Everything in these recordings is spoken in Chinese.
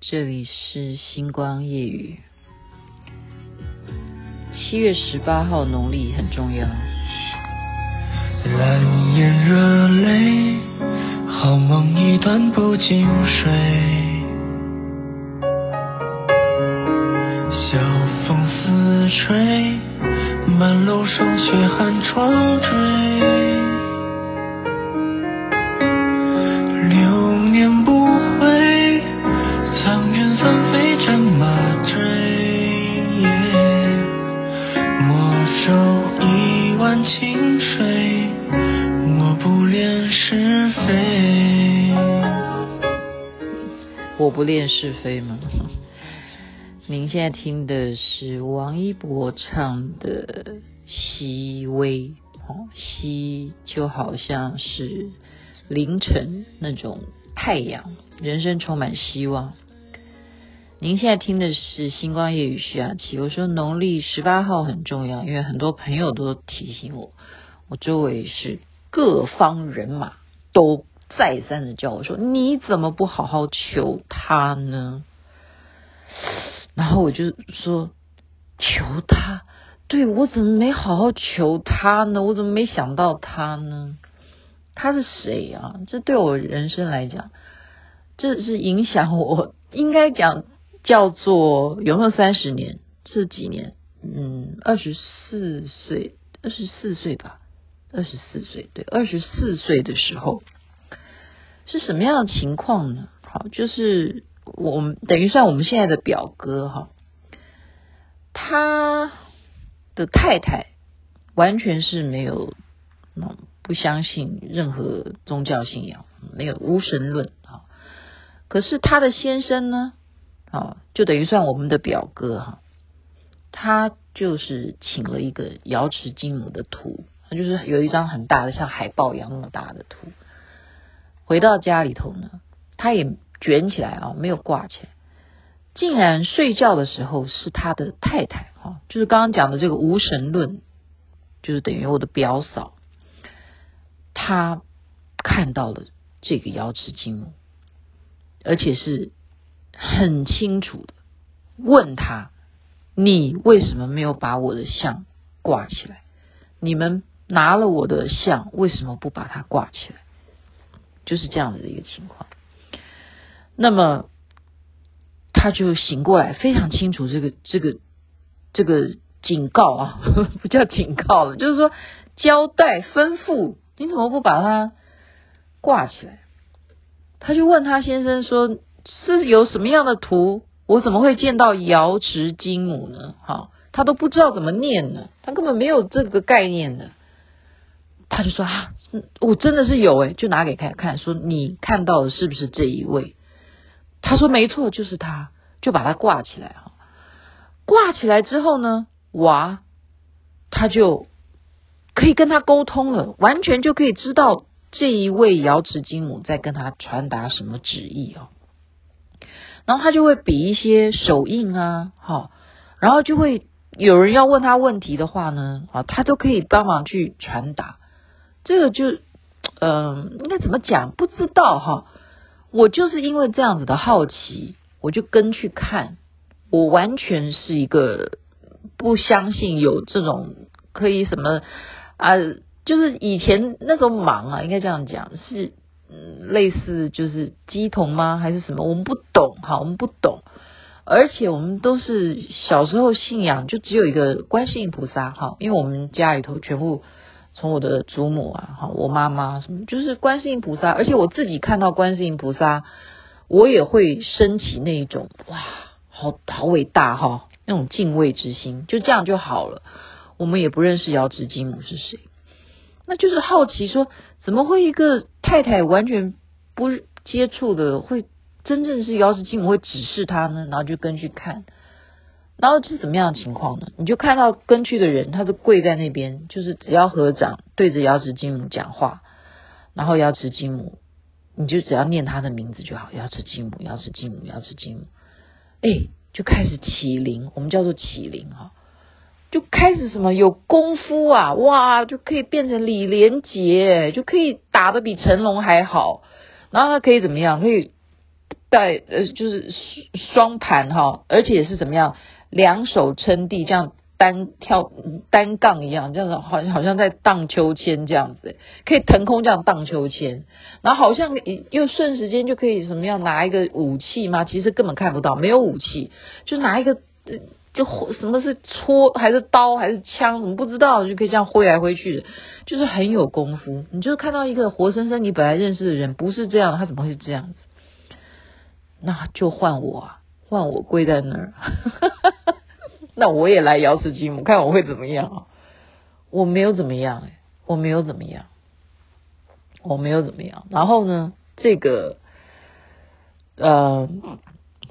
这里是星光夜雨。七月十八号农历很重要。蓝眼热泪，好梦一段不经睡。晓风似吹，满楼霜雪寒窗坠。不恋是非吗？您现在听的是王一博唱的《熹微》，哦，熹就好像是凌晨那种太阳，人生充满希望。您现在听的是星光夜雨徐雅琪。我说农历十八号很重要，因为很多朋友都提醒我，我周围是各方人马都。再三的叫我说：“你怎么不好好求他呢？”然后我就说：“求他？对，我怎么没好好求他呢？我怎么没想到他呢？他是谁啊？这对我人生来讲，这是影响我，应该讲叫做有没有三十年？这几年？嗯，二十四岁，二十四岁吧，二十四岁，对，二十四岁的时候。”是什么样的情况呢？好，就是我们等于算我们现在的表哥哈，他的太太完全是没有，不相信任何宗教信仰，没有无神论啊。可是他的先生呢，啊，就等于算我们的表哥哈，他就是请了一个瑶池金母的图，他就是有一张很大的像海报一样那么大的图。回到家里头呢，他也卷起来啊，没有挂起来。竟然睡觉的时候是他的太太哈，就是刚刚讲的这个无神论，就是等于我的表嫂，他看到了这个瑶池金母，而且是很清楚的问他：你为什么没有把我的像挂起来？你们拿了我的像，为什么不把它挂起来？就是这样子的一个情况，那么他就醒过来，非常清楚这个这个这个警告啊，不叫警告了，就是说交代吩咐，你怎么不把它挂起来？他就问他先生说：“是有什么样的图？我怎么会见到瑶池金母呢？”哈，他都不知道怎么念呢，他根本没有这个概念的。他就说啊，我真的是有诶，就拿给他看，说你看到的是不是这一位？他说没错，就是他，就把他挂起来哈。挂起来之后呢，哇，他就可以跟他沟通了，完全就可以知道这一位瑶池金母在跟他传达什么旨意哦。然后他就会比一些手印啊，好，然后就会有人要问他问题的话呢，啊，他都可以帮忙去传达。这个就，嗯、呃，应该怎么讲？不知道哈。我就是因为这样子的好奇，我就跟去看。我完全是一个不相信有这种可以什么啊，就是以前那时候忙啊，应该这样讲，是嗯类似就是鸡同吗？还是什么？我们不懂哈，我们不懂。而且我们都是小时候信仰就只有一个观世音菩萨哈，因为我们家里头全部。从我的祖母啊，哈，我妈妈什么，就是观世音菩萨，而且我自己看到观世音菩萨，我也会升起那一种哇，好好伟大哈，那种敬畏之心，就这样就好了。我们也不认识瑶池金母是谁，那就是好奇说，怎么会一个太太完全不接触的，会真正是瑶池金母会指示他呢？然后就跟去看。然后是怎么样的情况呢？你就看到跟去的人，他都跪在那边，就是只要合掌对着瑶池金母讲话，然后瑶池金母，你就只要念他的名字就好，瑶池金母，瑶池金母，瑶池金母，哎，就开始起灵，我们叫做起灵哈，就开始什么有功夫啊，哇，就可以变成李连杰，就可以打得比成龙还好，然后他可以怎么样？可以带呃就是双盘哈，而且是怎么样，两手撑地这样。单跳单杠一样，这样子好像好像在荡秋千这样子，可以腾空这样荡秋千，然后好像又瞬时间就可以什么样拿一个武器吗？其实根本看不到，没有武器，就拿一个就什么是戳还是刀还是枪，怎么不知道就可以这样挥来挥去的，就是很有功夫。你就看到一个活生生你本来认识的人不是这样，他怎么会是这样子？那就换我啊，换我跪在那儿。那我也来瑶池积木，看我会怎么样啊？我没有怎么样哎，我没有怎么样，我没有怎么样。然后呢，这个，呃，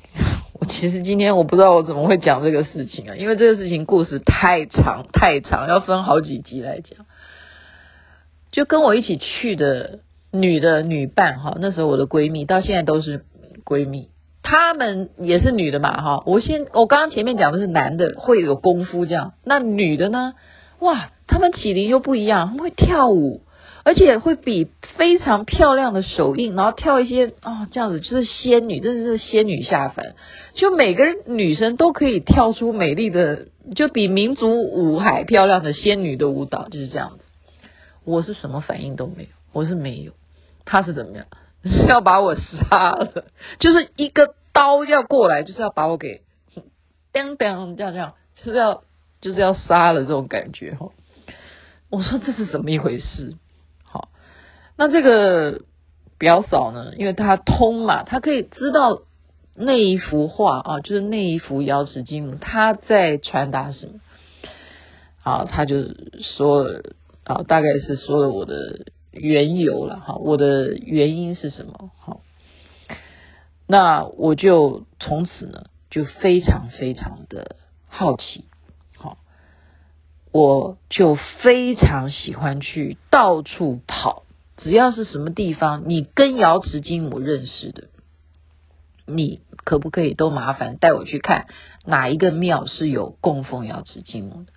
我其实今天我不知道我怎么会讲这个事情啊，因为这个事情故事太长太长，要分好几集来讲。就跟我一起去的女的女伴哈，那时候我的闺蜜到现在都是闺蜜。他们也是女的嘛，哈！我先，我刚刚前面讲的是男的会有功夫这样，那女的呢？哇，他们起灵又不一样，他们会跳舞，而且会比非常漂亮的手印，然后跳一些啊、哦，这样子就是仙女，真的是仙女下凡，就每个女生都可以跳出美丽的，就比民族舞还漂亮的仙女的舞蹈，就是这样子。我是什么反应都没有，我是没有，他是怎么样？是 要把我杀了，就是一个刀要过来，就是要把我给当当这样这样，就是要就是要杀了这种感觉哈。我说这是怎么一回事？好，那这个表嫂呢，因为她通嘛，她可以知道那一幅画啊，就是那一幅瑶池金母，她在传达什么？好，她就说了啊，大概是说了我的。缘由了哈，我的原因是什么？好，那我就从此呢就非常非常的好奇，好，我就非常喜欢去到处跑，只要是什么地方，你跟瑶池金母认识的，你可不可以都麻烦带我去看哪一个庙是有供奉瑶池金母的？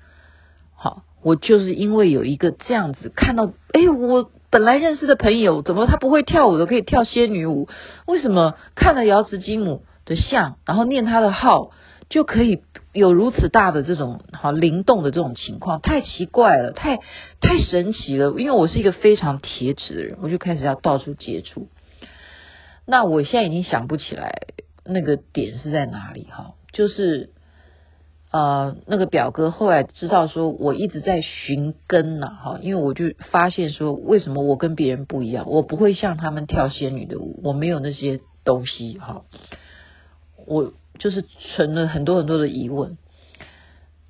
好，我就是因为有一个这样子看到，哎，我。本来认识的朋友，怎么他不会跳舞的可以跳仙女舞？为什么看了瑶池金母的像，然后念他的号，就可以有如此大的这种好灵动的这种情况？太奇怪了，太太神奇了。因为我是一个非常铁齿的人，我就开始要到处接触。那我现在已经想不起来那个点是在哪里哈，就是。呃，那个表哥后来知道说我一直在寻根呐，哈，因为我就发现说，为什么我跟别人不一样？我不会像他们跳仙女的舞，我没有那些东西，哈，我就是存了很多很多的疑问。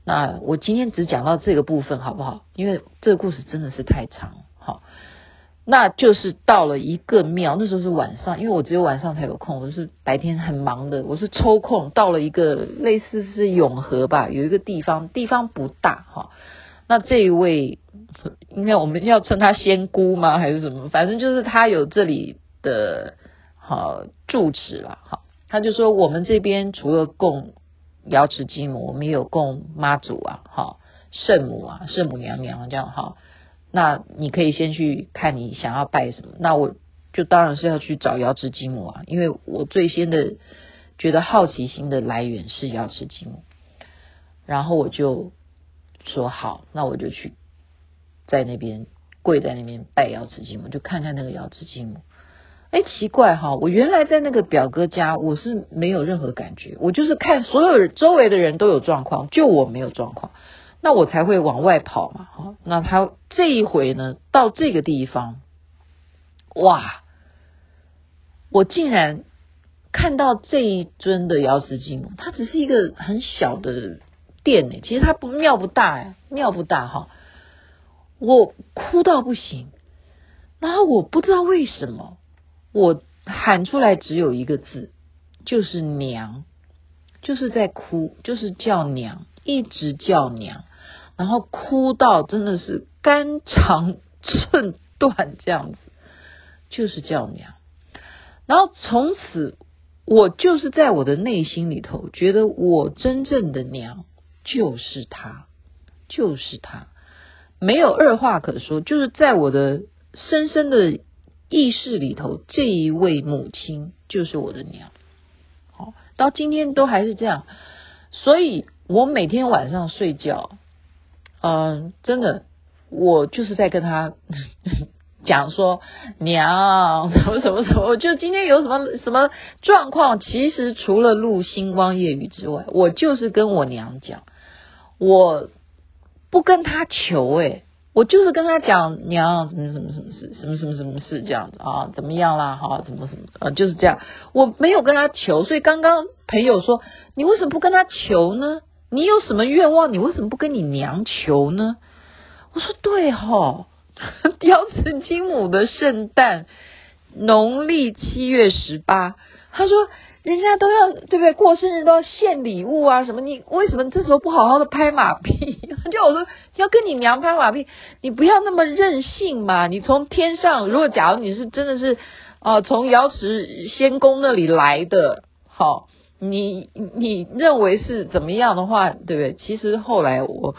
那我今天只讲到这个部分，好不好？因为这个故事真的是太长，好。那就是到了一个庙，那时候是晚上，因为我只有晚上才有空，我是白天很忙的，我是抽空到了一个类似是永和吧，有一个地方，地方不大哈。那这一位应该我们要称他仙姑吗？还是什么？反正就是他有这里的好住持了哈。他就说我们这边除了供瑶池金母，我们也有供妈祖啊，哈，圣母啊，圣母娘娘这样哈。那你可以先去看你想要拜什么，那我就当然是要去找瑶池金母啊，因为我最先的觉得好奇心的来源是瑶池金母，然后我就说好，那我就去在那边跪在那边拜瑶池金母，就看看那个瑶池金母。哎，奇怪哈，我原来在那个表哥家我是没有任何感觉，我就是看所有周围的人都有状况，就我没有状况。那我才会往外跑嘛，那他这一回呢，到这个地方，哇，我竟然看到这一尊的瑶池金母，它只是一个很小的殿诶，其实它不庙不大哎，庙不大哈，我哭到不行，然后我不知道为什么，我喊出来只有一个字，就是娘，就是在哭，就是叫娘，一直叫娘。然后哭到真的是肝肠寸断这样子，就是叫娘。然后从此，我就是在我的内心里头觉得，我真正的娘就是她，就是她，没有二话可说。就是在我的深深的意识里头这一位母亲就是我的娘。好，到今天都还是这样，所以我每天晚上睡觉，嗯，真的，我就是在跟他 讲说，娘，什么什么什么，就今天有什么什么状况，其实除了录星光夜语之外，我就是跟我娘讲，我不跟他求诶、我就是跟他讲娘什么什么什么事，什么什么什么事这样子啊，怎么样啦？哈，怎么什么啊，就是这样。我没有跟他求，所以刚刚朋友说，你为什么不跟他求呢？你有什么愿望？你为什么不跟你娘求呢？我说对哈、哦，瑶池金母的圣诞，农历七月十八。他说。人家都要对不对？过生日都要献礼物啊什么？你为什么这时候不好好的拍马屁？就我说要跟你娘拍马屁，你不要那么任性嘛！你从天上，如果假如你是真的是哦，从瑶池仙宫那里来的，好，你你认为是怎么样的话，对不对？其实后来我，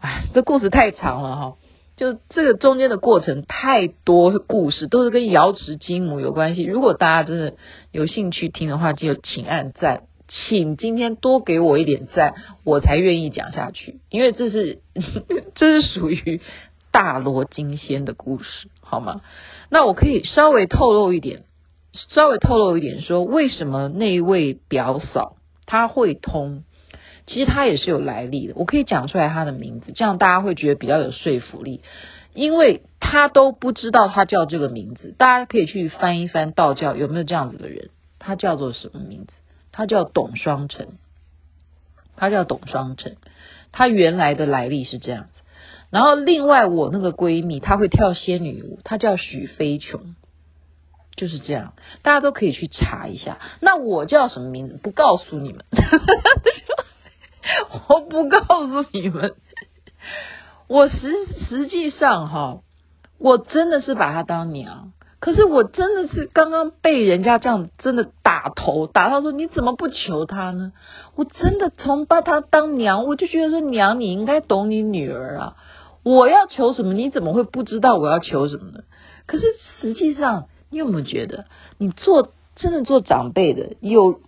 哎，这故事太长了哈。就这个中间的过程太多故事，都是跟瑶池金母有关系。如果大家真的有兴趣听的话，就请按赞，请今天多给我一点赞，我才愿意讲下去。因为这是 这是属于大罗金仙的故事，好吗？那我可以稍微透露一点，稍微透露一点，说为什么那位表嫂她会通。其实她也是有来历的，我可以讲出来她的名字，这样大家会觉得比较有说服力。因为她都不知道她叫这个名字，大家可以去翻一翻道教有没有这样子的人，她叫做什么名字？她叫董双成，她叫董双成，她原来的来历是这样子。然后另外我那个闺蜜，她会跳仙女舞，她叫许飞琼，就是这样，大家都可以去查一下。那我叫什么名字？不告诉你们。我不告诉你们，我实实际上哈，我真的是把她当娘，可是我真的是刚刚被人家这样真的打头打到说，你怎么不求她呢？我真的从把她当娘，我就觉得说，娘你应该懂你女儿啊，我要求什么，你怎么会不知道我要求什么呢？可是实际上，你有没有觉得，你做真的做长辈的有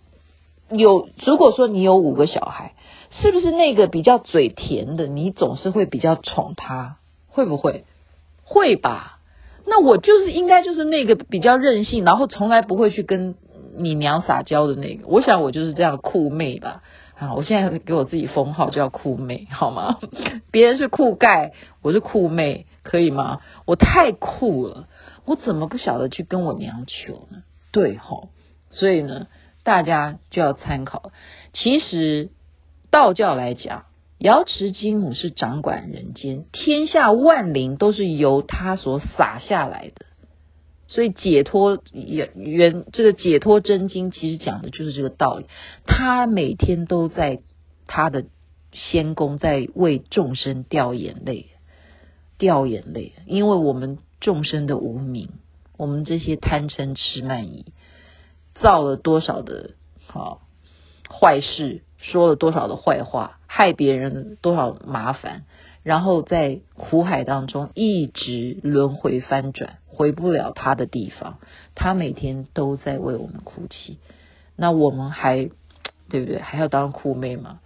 有，如果说你有五个小孩。是不是那个比较嘴甜的，你总是会比较宠他？会不会？会吧。那我就是应该就是那个比较任性，然后从来不会去跟你娘撒娇的那个。我想我就是这样酷妹吧。啊，我现在给我自己封号叫酷妹，好吗？别人是酷盖，我是酷妹，可以吗？我太酷了，我怎么不晓得去跟我娘求呢？对吼，所以呢，大家就要参考。其实。道教来讲，瑶池金母是掌管人间，天下万灵都是由他所撒下来的，所以解脱原原这个解脱真经其实讲的就是这个道理。他每天都在他的仙宫在为众生掉眼泪，掉眼泪，因为我们众生的无明，我们这些贪嗔痴慢疑，造了多少的好坏事。说了多少的坏话，害别人多少麻烦，然后在苦海当中一直轮回翻转，回不了他的地方。他每天都在为我们哭泣，那我们还对不对？还要当酷妹吗？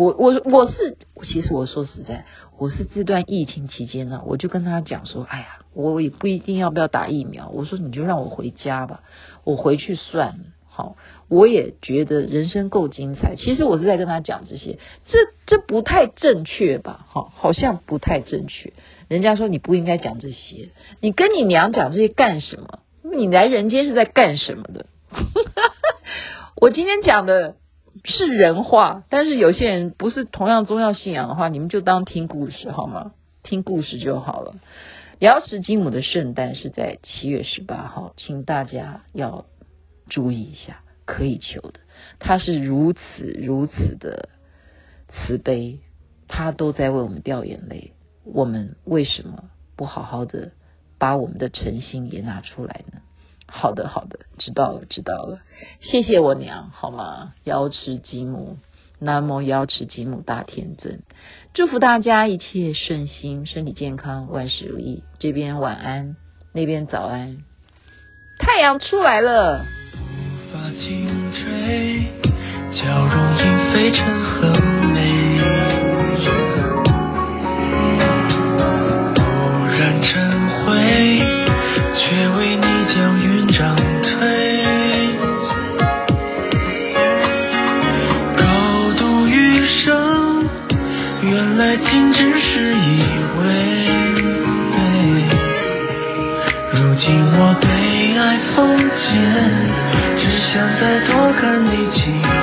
我我我是，其实我说实在，我是这段疫情期间呢，我就跟他讲说，哎呀，我也不一定要不要打疫苗。我说你就让我回家吧，我回去算了。好，我也觉得人生够精彩。其实我是在跟他讲这些，这这不太正确吧？好，好像不太正确。人家说你不应该讲这些，你跟你娘讲这些干什么？你来人间是在干什么的？我今天讲的是人话，但是有些人不是同样宗教信仰的话，你们就当听故事好吗？听故事就好了。瑶池金母的圣诞是在七月十八号，请大家要。注意一下，可以求的，他是如此如此的慈悲，他都在为我们掉眼泪，我们为什么不好好的把我们的诚心也拿出来呢？好的好的知道了知道了。谢谢我娘好吗？瑶池吉姆南摩瑶池吉姆大天尊。祝福大家一切顺心身体健康万事如意。这边晚安那边早安。太阳出来了。发吹角容飞成河房间，只想再多看你几眼。